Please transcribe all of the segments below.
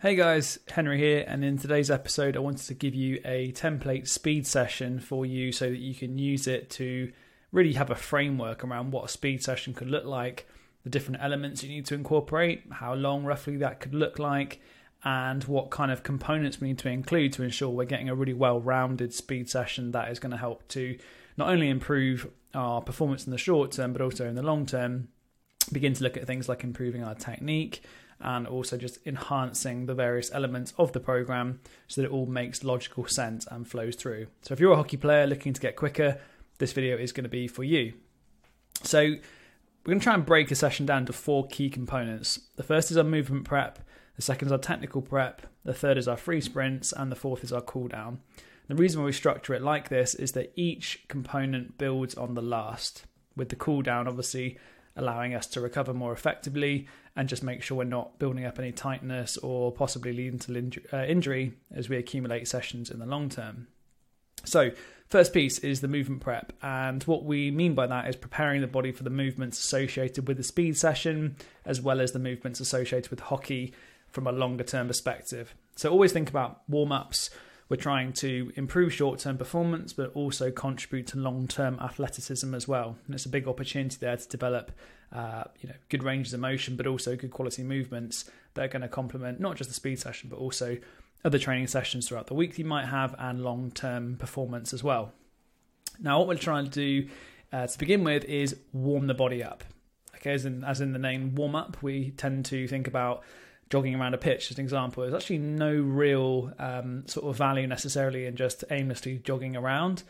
Hey guys, Henry here, and in today's episode, I wanted to give you a template speed session for you so that you can use it to really have a framework around what a speed session could look like, the different elements you need to incorporate, how long roughly that could look like, and what kind of components we need to include to ensure we're getting a really well rounded speed session that is going to help to not only improve our performance in the short term, but also in the long term, begin to look at things like improving our technique and also just enhancing the various elements of the program so that it all makes logical sense and flows through. So, if you're a hockey player looking to get quicker, this video is going to be for you. So, we're going to try and break a session down to four key components. The first is our movement prep, the second is our technical prep, the third is our free sprints, and the fourth is our cool down. The reason why we structure it like this is that each component builds on the last, with the cool down obviously allowing us to recover more effectively and just make sure we're not building up any tightness or possibly leading to uh, injury as we accumulate sessions in the long term. So, first piece is the movement prep, and what we mean by that is preparing the body for the movements associated with the speed session as well as the movements associated with hockey from a longer term perspective. So, always think about warm ups we're trying to improve short term performance, but also contribute to long term athleticism as well. And it's a big opportunity there to develop, uh, you know, good ranges of motion, but also good quality movements that are going to complement not just the speed session, but also other training sessions throughout the week you might have and long term performance as well. Now, what we're trying to do uh, to begin with is warm the body up. Okay, as in, as in the name warm up, we tend to think about jogging around a pitch, as an example, there's actually no real um, sort of value necessarily in just aimlessly jogging around.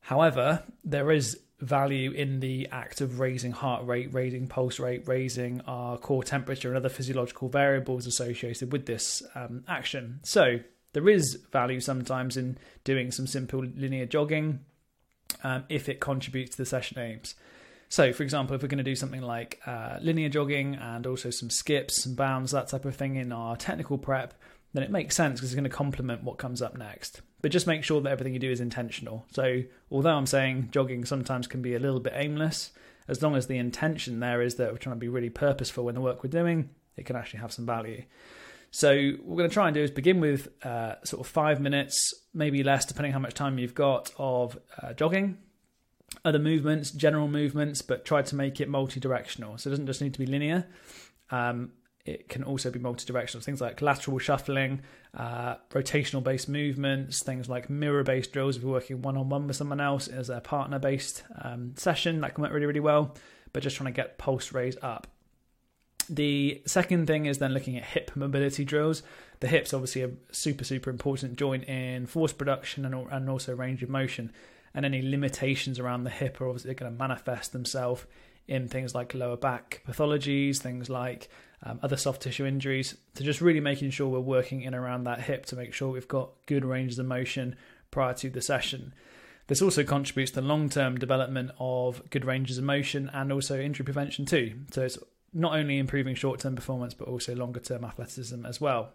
However, there is value in the act of raising heart rate, raising pulse rate, raising our core temperature, and other physiological variables associated with this um, action. So, there is value sometimes in doing some simple linear jogging um, if it contributes to the session aims. So, for example, if we're going to do something like uh, linear jogging and also some skips and bounds, that type of thing in our technical prep, then it makes sense because it's going to complement what comes up next. But just make sure that everything you do is intentional. So, although I'm saying jogging sometimes can be a little bit aimless, as long as the intention there is that we're trying to be really purposeful in the work we're doing, it can actually have some value. So, what we're going to try and do is begin with uh, sort of five minutes, maybe less, depending how much time you've got, of uh, jogging other movements, general movements, but try to make it multi-directional. So it doesn't just need to be linear. Um, it can also be multi-directional. Things like lateral shuffling, uh, rotational-based movements, things like mirror-based drills. If you're working one-on-one with someone else as a partner-based um, session, that can work really, really well. But just trying to get pulse raise up. The second thing is then looking at hip mobility drills. The hips obviously a super super important joint in force production and, and also range of motion and any limitations around the hip are obviously going to manifest themselves in things like lower back pathologies, things like um, other soft tissue injuries. So just really making sure we're working in around that hip to make sure we've got good ranges of motion prior to the session. This also contributes to long term development of good ranges of motion and also injury prevention too. So it's not only improving short term performance but also longer term athleticism as well.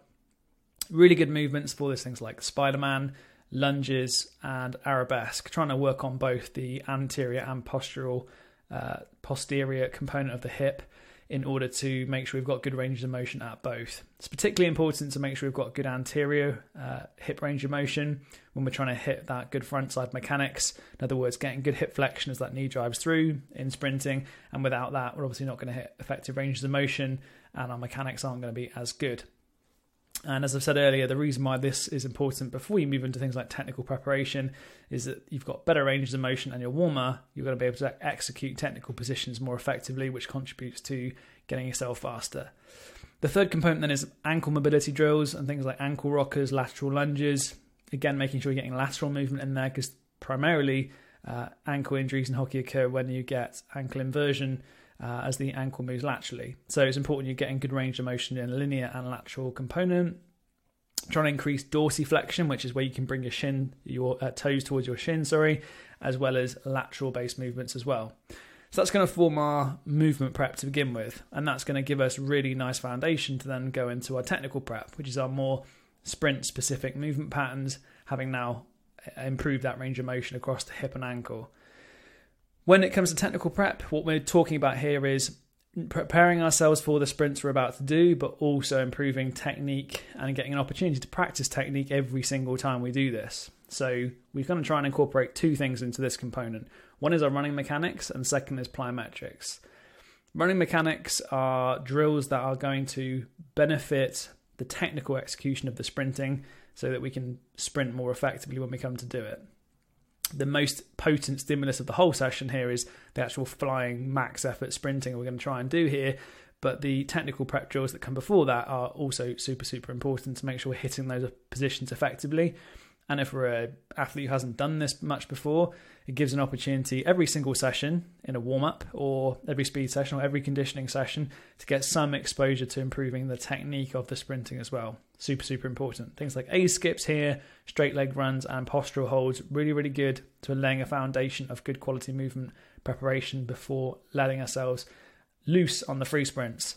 Really good movements for this things like Spider Man, lunges, and arabesque, trying to work on both the anterior and postural, uh, posterior component of the hip in order to make sure we've got good range of motion at both. It's particularly important to make sure we've got good anterior uh, hip range of motion when we're trying to hit that good front side mechanics. In other words, getting good hip flexion as that knee drives through in sprinting. And without that, we're obviously not going to hit effective ranges of motion and our mechanics aren't going to be as good. And as I've said earlier, the reason why this is important before you move into things like technical preparation is that you've got better ranges of motion and you're warmer, you're going to be able to execute technical positions more effectively, which contributes to getting yourself faster. The third component then is ankle mobility drills and things like ankle rockers, lateral lunges. Again, making sure you're getting lateral movement in there because primarily uh, ankle injuries in hockey occur when you get ankle inversion uh, as the ankle moves laterally. So it's important you're getting good range of motion in a linear and lateral component. Trying to increase dorsiflexion, which is where you can bring your shin, your uh, toes towards your shin, sorry, as well as lateral based movements as well. So that's going to form our movement prep to begin with, and that's going to give us really nice foundation to then go into our technical prep, which is our more sprint specific movement patterns, having now uh, improved that range of motion across the hip and ankle. When it comes to technical prep, what we're talking about here is preparing ourselves for the sprints we're about to do, but also improving technique and getting an opportunity to practice technique every single time we do this. So we're going to try and incorporate two things into this component. One is our running mechanics, and second is plyometrics. Running mechanics are drills that are going to benefit the technical execution of the sprinting so that we can sprint more effectively when we come to do it. The most potent stimulus of the whole session here is the actual flying max effort sprinting we're going to try and do here. But the technical prep drills that come before that are also super, super important to make sure we're hitting those positions effectively. And if we're an athlete who hasn't done this much before, it gives an opportunity every single session in a warm up or every speed session or every conditioning session to get some exposure to improving the technique of the sprinting as well. Super, super important. Things like A skips here, straight leg runs, and postural holds, really, really good to laying a foundation of good quality movement preparation before letting ourselves loose on the free sprints.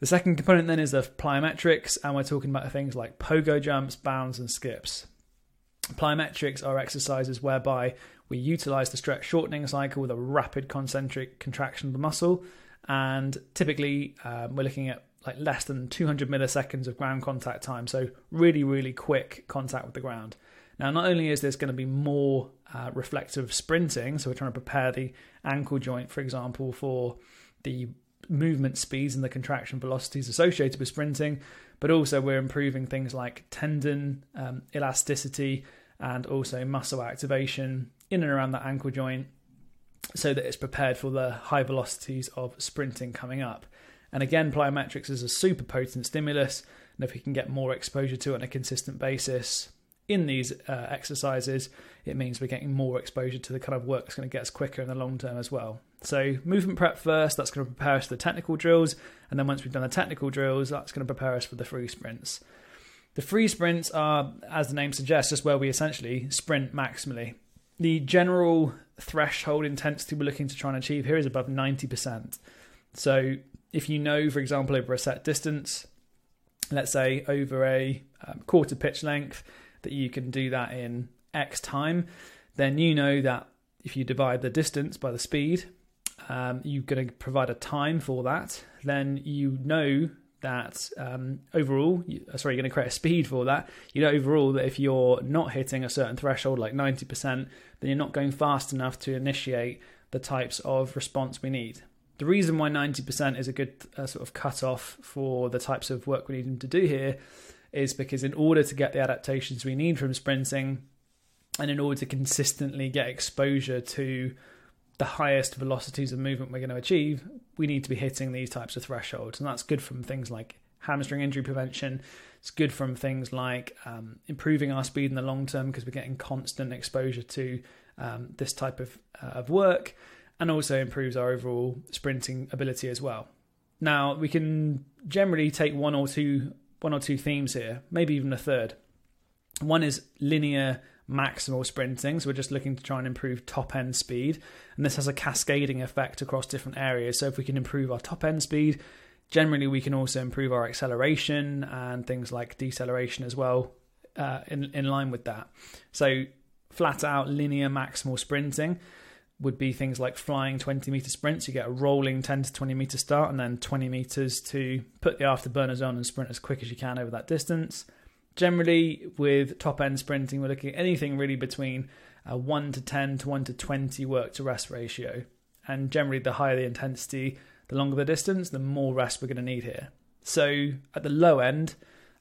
The second component then is the plyometrics, and we're talking about things like pogo jumps, bounds, and skips. Plyometrics are exercises whereby we utilize the stretch shortening cycle with a rapid concentric contraction of the muscle, and typically um, we're looking at like less than 200 milliseconds of ground contact time, so really, really quick contact with the ground. Now, not only is this going to be more uh, reflective sprinting, so we're trying to prepare the ankle joint, for example, for the movement speeds and the contraction velocities associated with sprinting, but also we're improving things like tendon um, elasticity and also muscle activation in and around that ankle joint so that it's prepared for the high velocities of sprinting coming up. And again, plyometrics is a super potent stimulus, and if we can get more exposure to it on a consistent basis, in these uh, exercises, it means we're getting more exposure to the kind of work that's going to get us quicker in the long term as well. So, movement prep first, that's going to prepare us for the technical drills. And then once we've done the technical drills, that's going to prepare us for the free sprints. The free sprints are, as the name suggests, just where we essentially sprint maximally. The general threshold intensity we're looking to try and achieve here is above 90%. So, if you know, for example, over a set distance, let's say over a um, quarter pitch length, that you can do that in X time, then you know that if you divide the distance by the speed, um, you're going to provide a time for that. Then you know that um, overall, you, uh, sorry, you're going to create a speed for that. You know overall that if you're not hitting a certain threshold, like 90%, then you're not going fast enough to initiate the types of response we need. The reason why 90% is a good uh, sort of cut off for the types of work we need to do here is because in order to get the adaptations we need from sprinting and in order to consistently get exposure to the highest velocities of movement we're going to achieve, we need to be hitting these types of thresholds. And that's good from things like hamstring injury prevention. It's good from things like um, improving our speed in the long term because we're getting constant exposure to um, this type of, uh, of work and also improves our overall sprinting ability as well. Now, we can generally take one or two one or two themes here, maybe even a third. One is linear maximal sprinting, so we're just looking to try and improve top end speed, and this has a cascading effect across different areas. So if we can improve our top end speed, generally we can also improve our acceleration and things like deceleration as well, uh, in in line with that. So flat out linear maximal sprinting would be things like flying 20 meter sprints. You get a rolling 10 to 20 meter start and then 20 meters to put the afterburners on and sprint as quick as you can over that distance. Generally, with top end sprinting, we're looking at anything really between a 1 to 10 to 1 to 20 work to rest ratio. And generally, the higher the intensity, the longer the distance, the more rest we're going to need here. So, at the low end,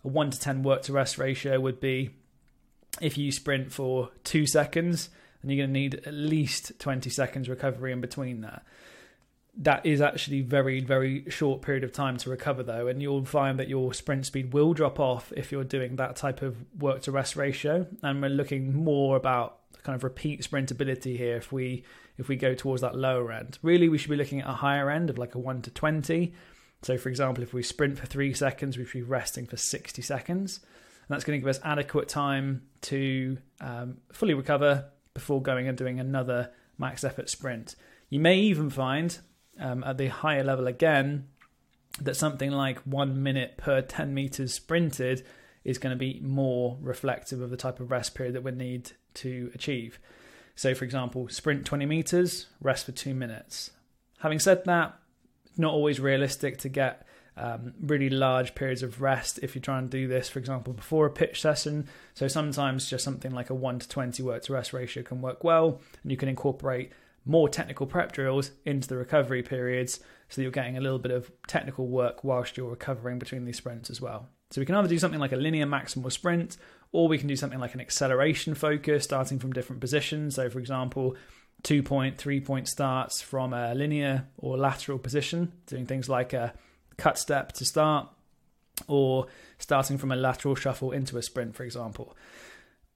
a 1 to 10 work to rest ratio would be if you sprint for two seconds, and you're going to need at least 20 seconds recovery in between that. That is actually very, very short period of time to recover though, and you'll find that your sprint speed will drop off if you're doing that type of work to rest ratio. And we're looking more about kind of repeat sprintability here if we if we go towards that lower end. Really we should be looking at a higher end of like a 1 to 20. So for example, if we sprint for 3 seconds, we should be resting for 60 seconds. And that's going to give us adequate time to um, fully recover, before going and doing another max effort sprint. You may even find um, at the higher level again that something like one minute per 10 meters sprinted is going to be more reflective of the type of rest period that we need to achieve. So, for example, sprint 20 meters, rest for two minutes. Having said that, not always realistic to get um, really large periods of rest if you try and do this, for example, before a pitch session. So sometimes just something like a 1 to 20 work to rest ratio can work well, and you can incorporate more technical prep drills into the recovery periods so that you're getting a little bit of technical work whilst you're recovering between these sprints as well. So we can either do something like a linear maximal sprint, or we can do something like an acceleration focus starting from different positions. So, for example, two point, three point starts from a linear or lateral position, doing things like a cut step to start, or starting from a lateral shuffle into a sprint, for example.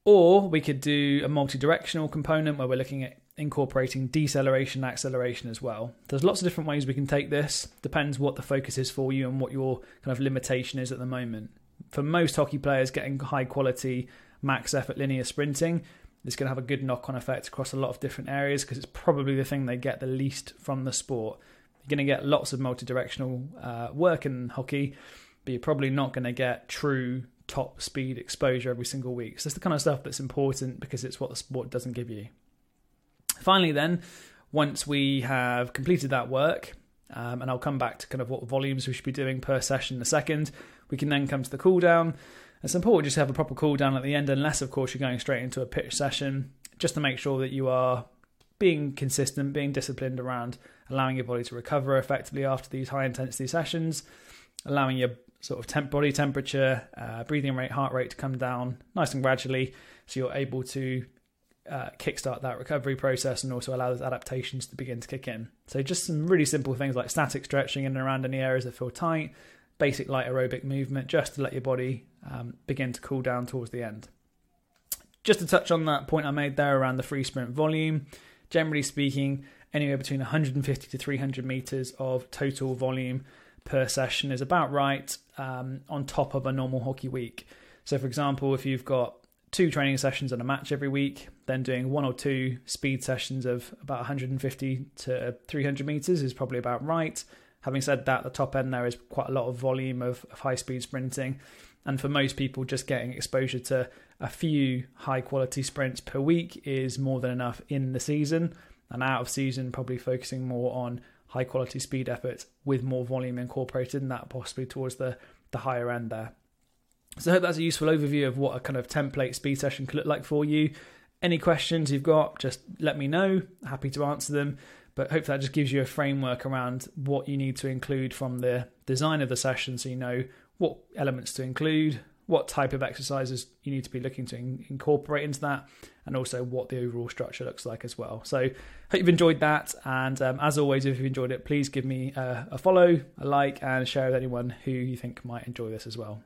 Or we could do a multi directional component where we're looking at incorporating deceleration and acceleration as well. There's lots of different ways we can take this. Depends what the focus is for you and what your kind of limitation is at the moment. For most hockey players, getting high quality max effort linear sprinting is going to have a good knock on effect across a lot of different areas because it's probably the thing they get the least from the sport. You're going to get lots of multi directional uh, work in hockey, but you're probably not going to get true top speed exposure every single week. So that's the kind of stuff that's important because it's what the sport doesn't give you. Finally, then, once we have completed that work, um, and I'll come back to kind of what volumes we should be doing per session in a second, we can then come to the cool down. It's important just to have a proper cool down at the end, unless, of course, you're going straight into a pitch session, just to make sure that you are being consistent, being disciplined around allowing your body to recover effectively after these high intensity sessions, allowing your sort of temp- body temperature, uh, breathing rate, heart rate to come down nice and gradually, so you're able to uh, kickstart that recovery process and also allow those adaptations to begin to kick in. So just some really simple things like static stretching in and around any areas that feel tight, basic light aerobic movement, just to let your body um, begin to cool down towards the end. Just to touch on that point I made there around the free sprint volume, generally speaking, anywhere between 150 to 300 meters of total volume per session is about right um, on top of a normal hockey week. So, for example, if you've got two training sessions and a match every week, then doing one or two speed sessions of about 150 to 300 meters is probably about right. Having said that, the top end there is quite a lot of volume of, of high speed sprinting. And for most people, just getting exposure to a few high quality sprints per week is more than enough in the season. And out of season, probably focusing more on high quality speed efforts with more volume incorporated in that, possibly towards the, the higher end there. So I hope that's a useful overview of what a kind of template speed session could look like for you. Any questions you've got, just let me know. Happy to answer them. But hopefully that just gives you a framework around what you need to include from the design of the session so you know what elements to include, what type of exercises you need to be looking to in- incorporate into that, and also what the overall structure looks like as well. So, hope you've enjoyed that. And um, as always, if you've enjoyed it, please give me a, a follow, a like, and share with anyone who you think might enjoy this as well.